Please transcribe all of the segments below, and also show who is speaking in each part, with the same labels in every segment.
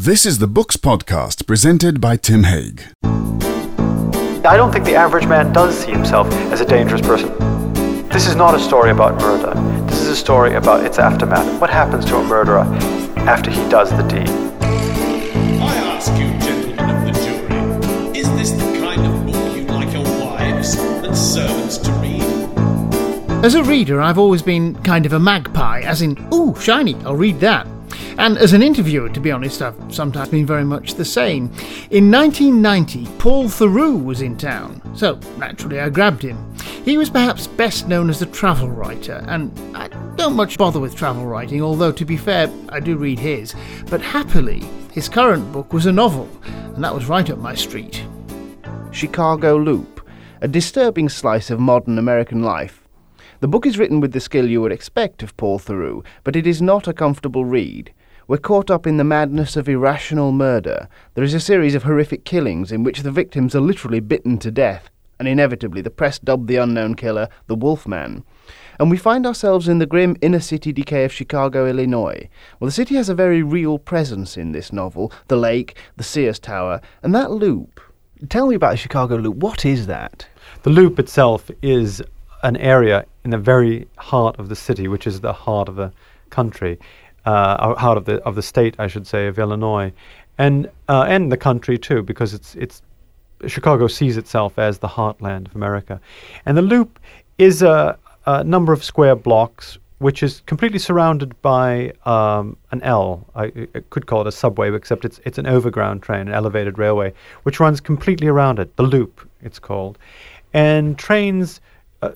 Speaker 1: This is the Books Podcast presented by Tim Haig.
Speaker 2: I don't think the average man does see himself as a dangerous person. This is not a story about murder. This is a story about its aftermath. What happens to a murderer after he does the deed?
Speaker 3: I ask you, gentlemen of the jury, is this the kind of book you'd like your wives and servants to read?
Speaker 4: As a reader, I've always been kind of a magpie, as in, ooh, shiny, I'll read that. And as an interviewer, to be honest, I've sometimes been very much the same. In 1990, Paul Theroux was in town, so naturally I grabbed him. He was perhaps best known as a travel writer, and I don't much bother with travel writing, although to be fair, I do read his. But happily, his current book was a novel, and that was right up my street.
Speaker 5: Chicago Loop, a disturbing slice of modern American life. The book is written with the skill you would expect of Paul Theroux, but it is not a comfortable read. We're caught up in the madness of irrational murder. There is a series of horrific killings in which the victims are literally bitten to death, and inevitably the press dubbed the unknown killer the Wolfman. And we find ourselves in the grim inner city decay of Chicago, Illinois. Well, the city has a very real presence in this novel the lake, the Sears Tower, and that loop. Tell me about the Chicago Loop. What is that?
Speaker 6: The loop itself is an area in the very heart of the city, which is the heart of the country uh, heart of the of the state, I should say, of Illinois, and uh, and the country too, because it's it's Chicago sees itself as the heartland of America, and the Loop is a, a number of square blocks which is completely surrounded by um, an L. I, I, could call it a subway, except it's it's an overground train, an elevated railway, which runs completely around it. The Loop, it's called, and trains uh,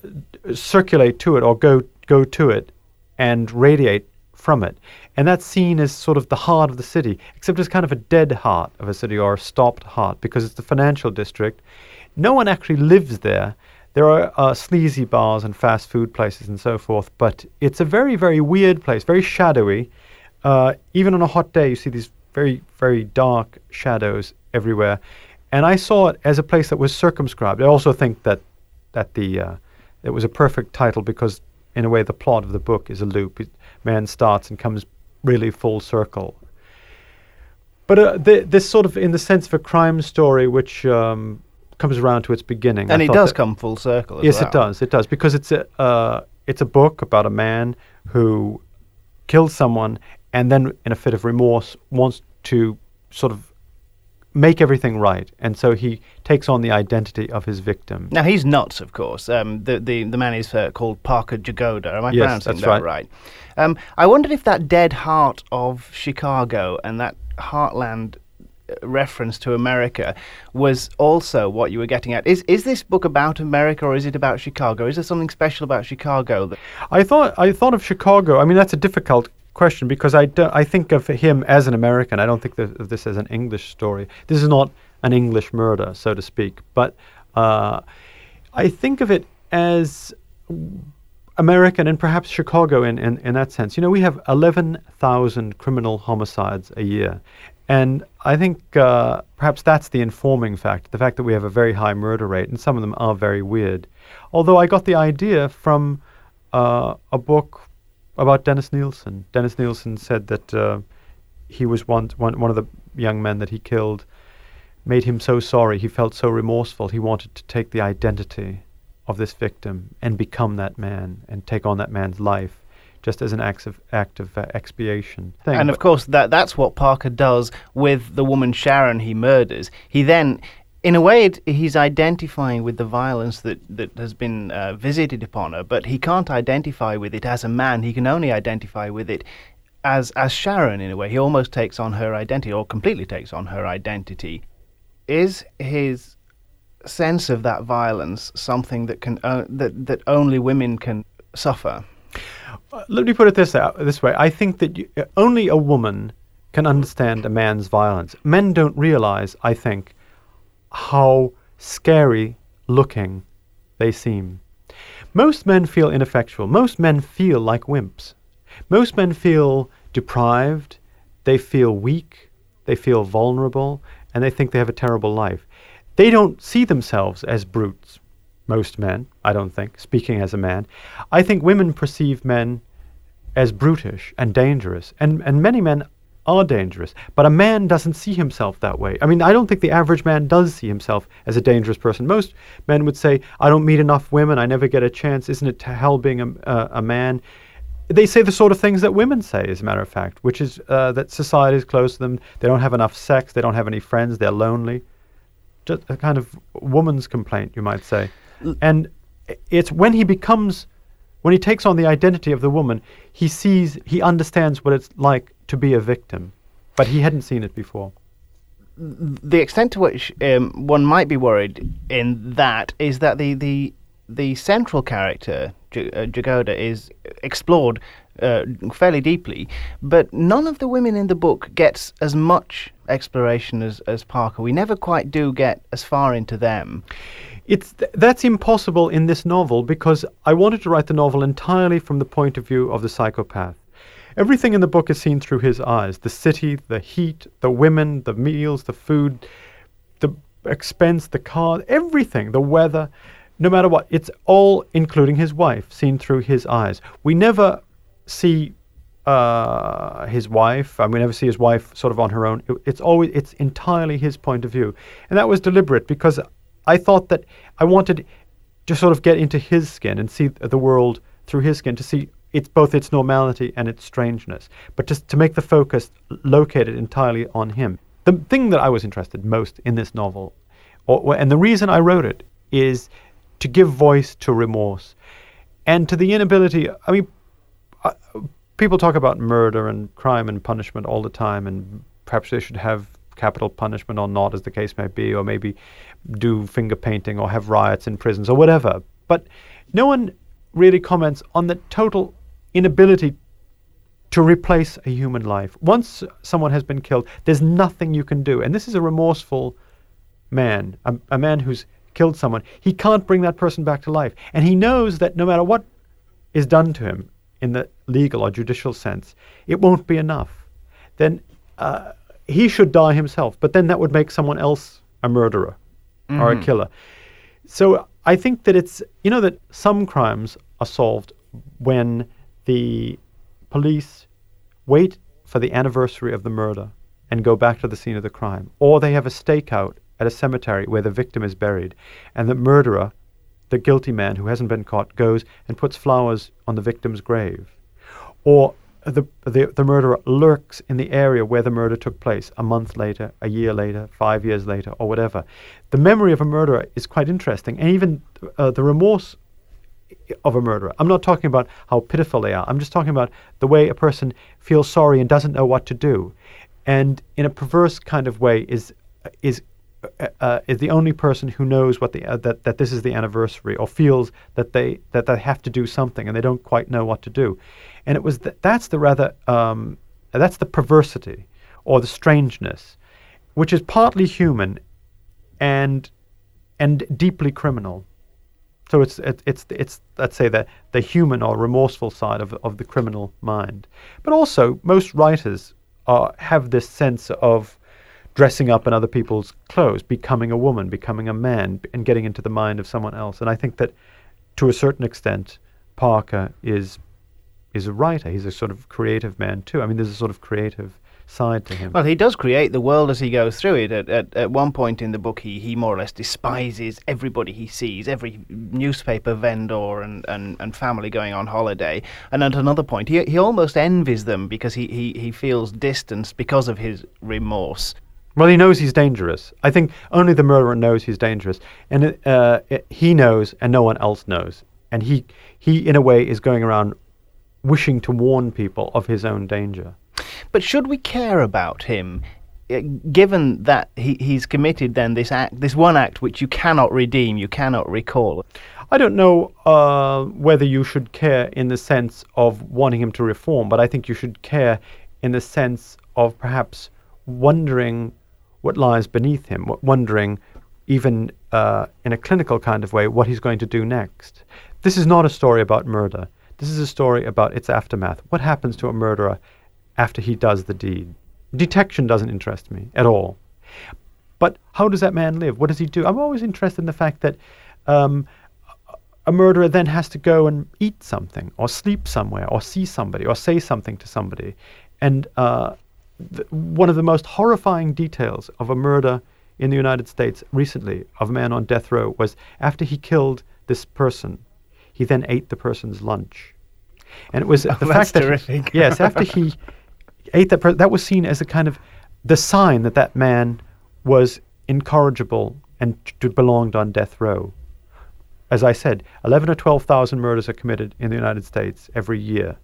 Speaker 6: circulate to it or go go to it and radiate from it. And that's seen as sort of the heart of the city, except it's kind of a dead heart of a city or a stopped heart because it's the financial district. No one actually lives there. There are uh, sleazy bars and fast food places and so forth, but it's a very, very weird place, very shadowy. Uh, even on a hot day, you see these very, very dark shadows everywhere. And I saw it as a place that was circumscribed. I also think that that the uh, it was a perfect title because, in a way, the plot of the book is a loop. It, man starts and comes really full circle. But uh, th- this sort of, in the sense of a crime story, which um, comes around to its beginning,
Speaker 5: and
Speaker 6: I
Speaker 5: it does come full circle.
Speaker 6: yes,
Speaker 5: well.
Speaker 6: it does. It does because it's a uh, it's a book about a man who kills someone and then, in a fit of remorse, wants to sort of make everything right, and so he takes on the identity of his victim.
Speaker 5: Now he's nuts, of course. Um, the, the the man is uh, called Parker Jagoda. Am I
Speaker 6: Yes,
Speaker 5: pronouncing that
Speaker 6: right.
Speaker 5: right? Um, I wondered if that dead heart of Chicago and that heartland uh, reference to America was also what you were getting at. Is is this book about America or is it about Chicago? Is there something special about Chicago? That,
Speaker 6: I thought I thought of Chicago. I mean, that's a difficult question because I don't, I think of him as an American. I don't think of this as an English story. This is not an English murder, so to speak. But uh, I think of it as American and perhaps Chicago in, in, in that sense. You know, we have 11,000 criminal homicides a year. And I think uh, perhaps that's the informing fact, the fact that we have a very high murder rate, and some of them are very weird. Although I got the idea from uh, a book about Dennis Nilsen. Dennis Nilsen said that uh, he was one, one, one of the young men that he killed, made him so sorry, he felt so remorseful, he wanted to take the identity of this victim and become that man and take on that man's life just as an act of, act of uh, expiation. Thing.
Speaker 5: and of course, that that's what Parker does with the woman Sharon he murders. He then, in a way, it, he's identifying with the violence that, that has been uh, visited upon her, but he can't identify with it as a man. He can only identify with it as as Sharon in a way. He almost takes on her identity, or completely takes on her identity. Is his sense of that violence something that can uh, that that only women can suffer?
Speaker 6: Uh, let me put it this out, this way. I think that you, uh, only a woman can understand a man's violence. Men don't realize, I think, how scary looking they seem. Most men feel ineffectual. Most men feel like wimps. Most men feel deprived. They feel weak. They feel vulnerable. And they think they have a terrible life. They don't see themselves as brutes. Most men, I don't think, speaking as a man. I think women perceive men as brutish and dangerous. And, and many men are dangerous. But a man doesn't see himself that way. I mean, I don't think the average man does see himself as a dangerous person. Most men would say, I don't meet enough women, I never get a chance, isn't it to hell being a, uh, a man? They say the sort of things that women say, as a matter of fact, which is uh, that society is close to them, they don't have enough sex, they don't have any friends, they're lonely. Just a kind of woman's complaint, you might say. And it's when he becomes when he takes on the identity of the woman, he sees, he understands what it's like to be a victim, but he hadn't seen it before.
Speaker 5: the extent to which um, one might be worried in that is that the the the central character J- uh, Jagoda is explored uh, fairly deeply, but none of the women in the book gets as much exploration as, as Parker. We never quite do get as far into them.
Speaker 6: It's th- that's impossible in this novel because I wanted to write the novel entirely from the point of view of the psychopath. Everything in the book is seen through his eyes: the city, the heat, the women, the meals, the food, the expense, the car, everything, the weather. No matter what, it's all, including his wife, seen through his eyes. We never see uh, his wife. and we never see his wife sort of on her own. It- it's always it's entirely his point of view, and that was deliberate because I thought that I wanted to sort of get into his skin and see the world through his skin to see it's both its normality and its strangeness, but just to make the focus located entirely on him. The thing that I was interested most in this novel, or, and the reason I wrote it, is to give voice to remorse and to the inability. I mean, uh, people talk about murder and crime and punishment all the time, and perhaps they should have capital punishment or not, as the case may be, or maybe do finger painting or have riots in prisons or whatever. But no one really comments on the total inability to replace a human life. Once someone has been killed, there's nothing you can do. And this is a remorseful man, a, a man who's killed someone. He can't bring that person back to life. And he knows that no matter what is done to him in the legal or judicial sense, it won't be enough. Then uh, he should die himself. But then that would make someone else a murderer or a killer. So I think that it's, you know, that some crimes are solved when the police wait for the anniversary of the murder and go back to the scene of the crime. Or they have a stakeout at a cemetery where the victim is buried and the murderer, the guilty man who hasn't been caught, goes and puts flowers on the victim's grave. Or the, the, the murderer lurks in the area where the murder took place a month later, a year later, five years later, or whatever. The memory of a murderer is quite interesting, and even uh, the remorse of a murderer. I'm not talking about how pitiful they are. I'm just talking about the way a person feels sorry and doesn't know what to do, and in a perverse kind of way is is uh, uh, is the only person who knows what the uh, that that this is the anniversary or feels that they that they have to do something and they don't quite know what to do, and it was th- that's the rather um, that's the perversity or the strangeness, which is partly human, and and deeply criminal. So it's it, it's it's let's say the the human or remorseful side of of the criminal mind, but also most writers uh, have this sense of dressing up in other people's clothes, becoming a woman, becoming a man, and getting into the mind of someone else. And I think that to a certain extent, Parker is is a writer. He's a sort of creative man too. I mean, there's a sort of creative side to him.
Speaker 5: Well, he does create the world as he goes through it. At, at, at one point in the book, he, he more or less despises everybody he sees, every newspaper vendor and, and, and family going on holiday. And at another point, he, he almost envies them because he, he, he feels distanced because of his remorse.
Speaker 6: Well, he knows he's dangerous. I think only the murderer knows he's dangerous, and uh, he knows, and no one else knows. And he, he, in a way, is going around wishing to warn people of his own danger.
Speaker 5: But should we care about him, uh, given that he, he's committed then this act, this one act which you cannot redeem, you cannot recall?
Speaker 6: I don't know uh, whether you should care in the sense of wanting him to reform, but I think you should care in the sense of perhaps wondering what lies beneath him, wondering, even uh, in a clinical kind of way, what he's going to do next. This is not a story about murder. This is a story about its aftermath. What happens to a murderer after he does the deed? Detection doesn't interest me at all. But how does that man live? What does he do? I'm always interested in the fact that um, a murderer then has to go and eat something, or sleep somewhere, or see somebody, or say something to somebody, and uh, th- one of the most horrifying details of a murder in the United States recently of a man on death row was after he killed this person, he then ate the person's lunch. And it was the
Speaker 5: that's
Speaker 6: fact that
Speaker 5: terrific.
Speaker 6: yes, after he ate that person, that was seen as a kind of the sign that that man was incorrigible and t- belonged on death row. As I said, 11 or 12,000 murders are committed in the United States every year.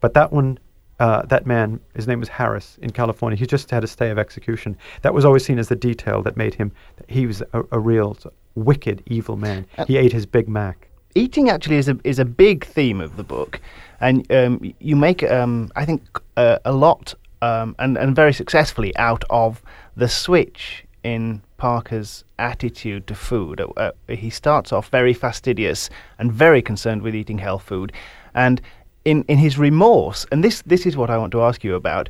Speaker 6: But that one, uh, that man, his name was Harris in California. He just had a stay of execution. That was always seen as the detail that made him. He was a, a real wicked, evil man. he ate his Big Mac.
Speaker 5: Eating actually is a is a big theme of the book, and um, you make um, I think uh, a lot um, and and very successfully out of the switch in Parker's attitude to food. Uh, uh, he starts off very fastidious and very concerned with eating health food, and in in his remorse, and this this is what I want to ask you about.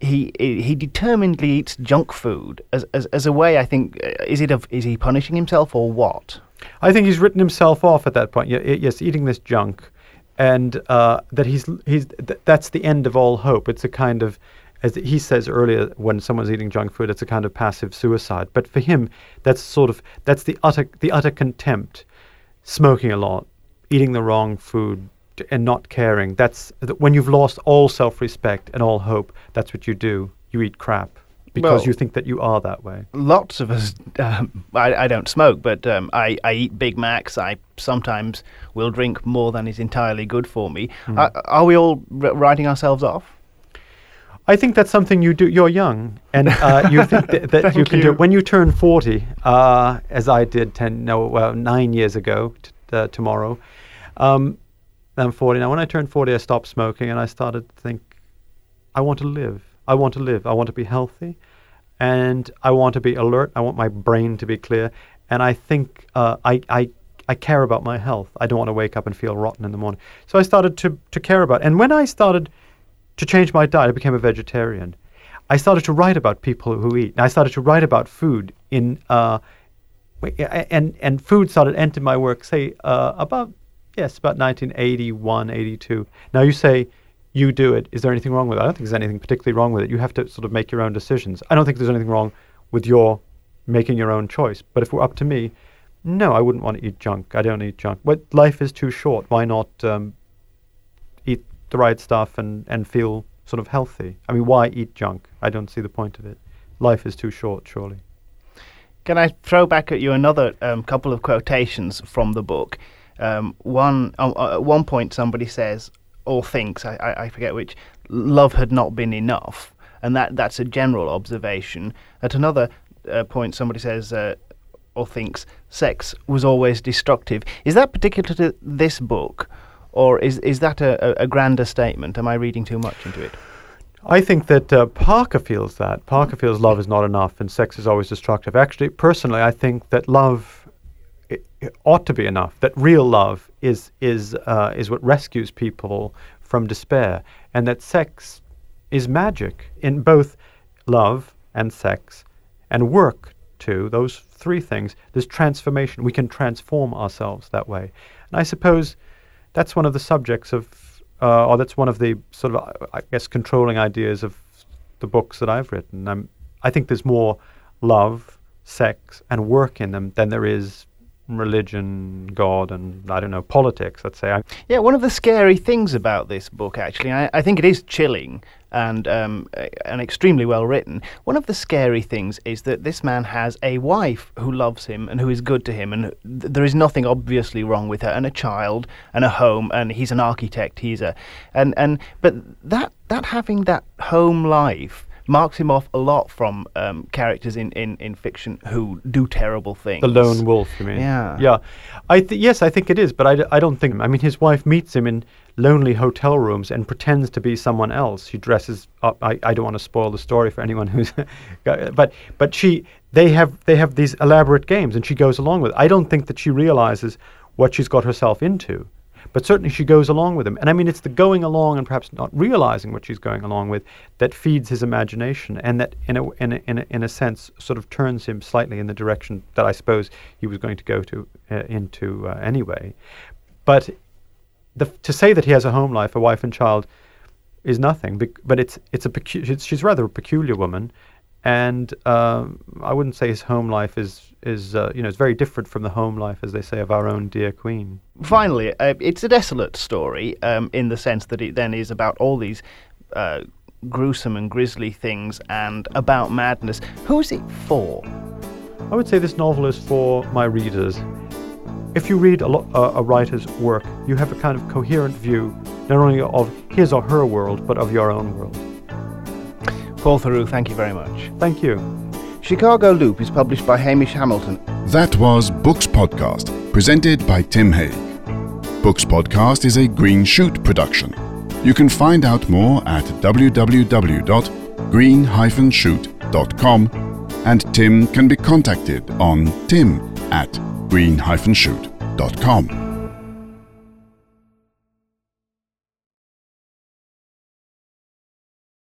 Speaker 5: He he determinedly eats junk food as as, as a way. I think uh, is it of is he punishing himself or what?
Speaker 6: I think he's written himself off at that point. Yes, eating this junk, and uh, that he's he's th- that's the end of all hope. It's a kind of, as he says earlier, when someone's eating junk food, it's a kind of passive suicide. But for him, that's sort of that's the utter the utter contempt, smoking a lot, eating the wrong food, and not caring. That's when you've lost all self-respect and all hope. That's what you do. You eat crap because
Speaker 5: Well-
Speaker 6: you think that you are that way.
Speaker 5: lots of us. Um, I, I don't smoke, but um, I, I eat Big Macs. I sometimes will drink more than is entirely good for me. Are, are we all r- writing ourselves off?
Speaker 6: I think that's something you do. You're young, and uh, you think that, that you can do it. When you turn 40, uh, as I did 10, no, well, nine years ago t- uh, tomorrow, um, I'm 40 now. When I turned 40, I stopped smoking, and I started to think, I want to live. I want to live. I want to be healthy, and I want to be alert. I want my brain to be clear, and I think uh, I, I I care about my health. I don't want to wake up and feel rotten in the morning. So I started to to care about. And when I started to change my diet, I became a vegetarian. I started to write about people who eat. And I started to write about food in, uh, and and food started entering my work. Say uh, about yes, about 1981, 82. Now you say you do it. Is there anything wrong with it? I don't think there's anything particularly wrong with it. You have to sort of make your own decisions. I don't think there's anything wrong with your making your own choice. But if it were up to me, no, I wouldn't want to eat junk. I don't eat junk. But life is too short. Why not um, eat the right stuff and, and feel sort of healthy? I mean, why eat junk? I don't see the point of it. Life is too short, surely.
Speaker 5: Can I throw back at you another um, couple of quotations from the book? Um, one uh, uh, at one point, somebody says or thinks I, I, forget which love had not been enough, and that that's a general observation. At another uh, point, somebody says. Uh, or thinks sex was always destructive. Is that particular to this book, or is is that a, a, grander statement? Am I reading too much into it?
Speaker 6: I think that uh, Parker feels that. Parker feels love is not enough and sex is always destructive. Actually, personally, I think that love ought to be enough. That real love is is uh, is what rescues people from despair, and that sex is magic in both love and sex and work too. Those three things. There's transformation. We can transform ourselves that way, and I suppose that's one of the subjects of, uh, or that's one of the sort of, I guess, controlling ideas of the books that I've written. I'm, I think there's more love, sex, and work in them than there is religion, God, and I don't know, politics, let's say.
Speaker 5: Yeah, one of the scary things about this book, actually, I, I think it is chilling and um, and extremely well written. One of the scary things is that this man has a wife who loves him and who is good to him, and th- there is nothing obviously wrong with her, and a child and a home, and he's an architect. He's a and and but that that having that home life marks him off a lot from um, characters in, in, in fiction who do terrible things.
Speaker 6: the lone wolf, you mean?
Speaker 5: Yeah.
Speaker 6: Yeah. I th- yes, I think it is, but I, d- I don't think. I mean, his wife meets him in lonely hotel rooms and pretends to be someone else. She dresses up. I, I don't want to spoil the story for anyone who's, but but she they have they have these elaborate games and she goes along with. it. I don't think that she realizes what she's got herself into. But certainly she goes along with him. And I mean, it's the going along and perhaps not realizing what she's going along with that feeds his imagination and that, in a, in a, in a, in a sense, sort of turns him slightly in the direction that I suppose he was going to go to uh, into uh, anyway. But the, to say that he has a home life, a wife and child, is nothing. bec- But it's it's a pecu- she's, she's rather a peculiar woman, and um, I wouldn't say his home life is is uh, you know it's very different from the home life, as they say, of our own dear queen.
Speaker 5: Finally, uh, it's a desolate story um, in the sense that it then is about all these uh, gruesome and grisly things and about madness. Who is it for?
Speaker 6: I would say this novel is for my readers. If you read a, lo- uh, a writer's work, you have a kind of coherent view, not only of his or her world, but of your own world.
Speaker 5: Paul Theroux, thank you very much.
Speaker 6: Thank you.
Speaker 5: Chicago Loop is published by Hamish Hamilton.
Speaker 1: That was Books Podcast, presented by Tim Haig. Books Podcast is a Green Shoot production. You can find out more at www.green-shoot.com and Tim can be contacted on tim at green-shoot.com.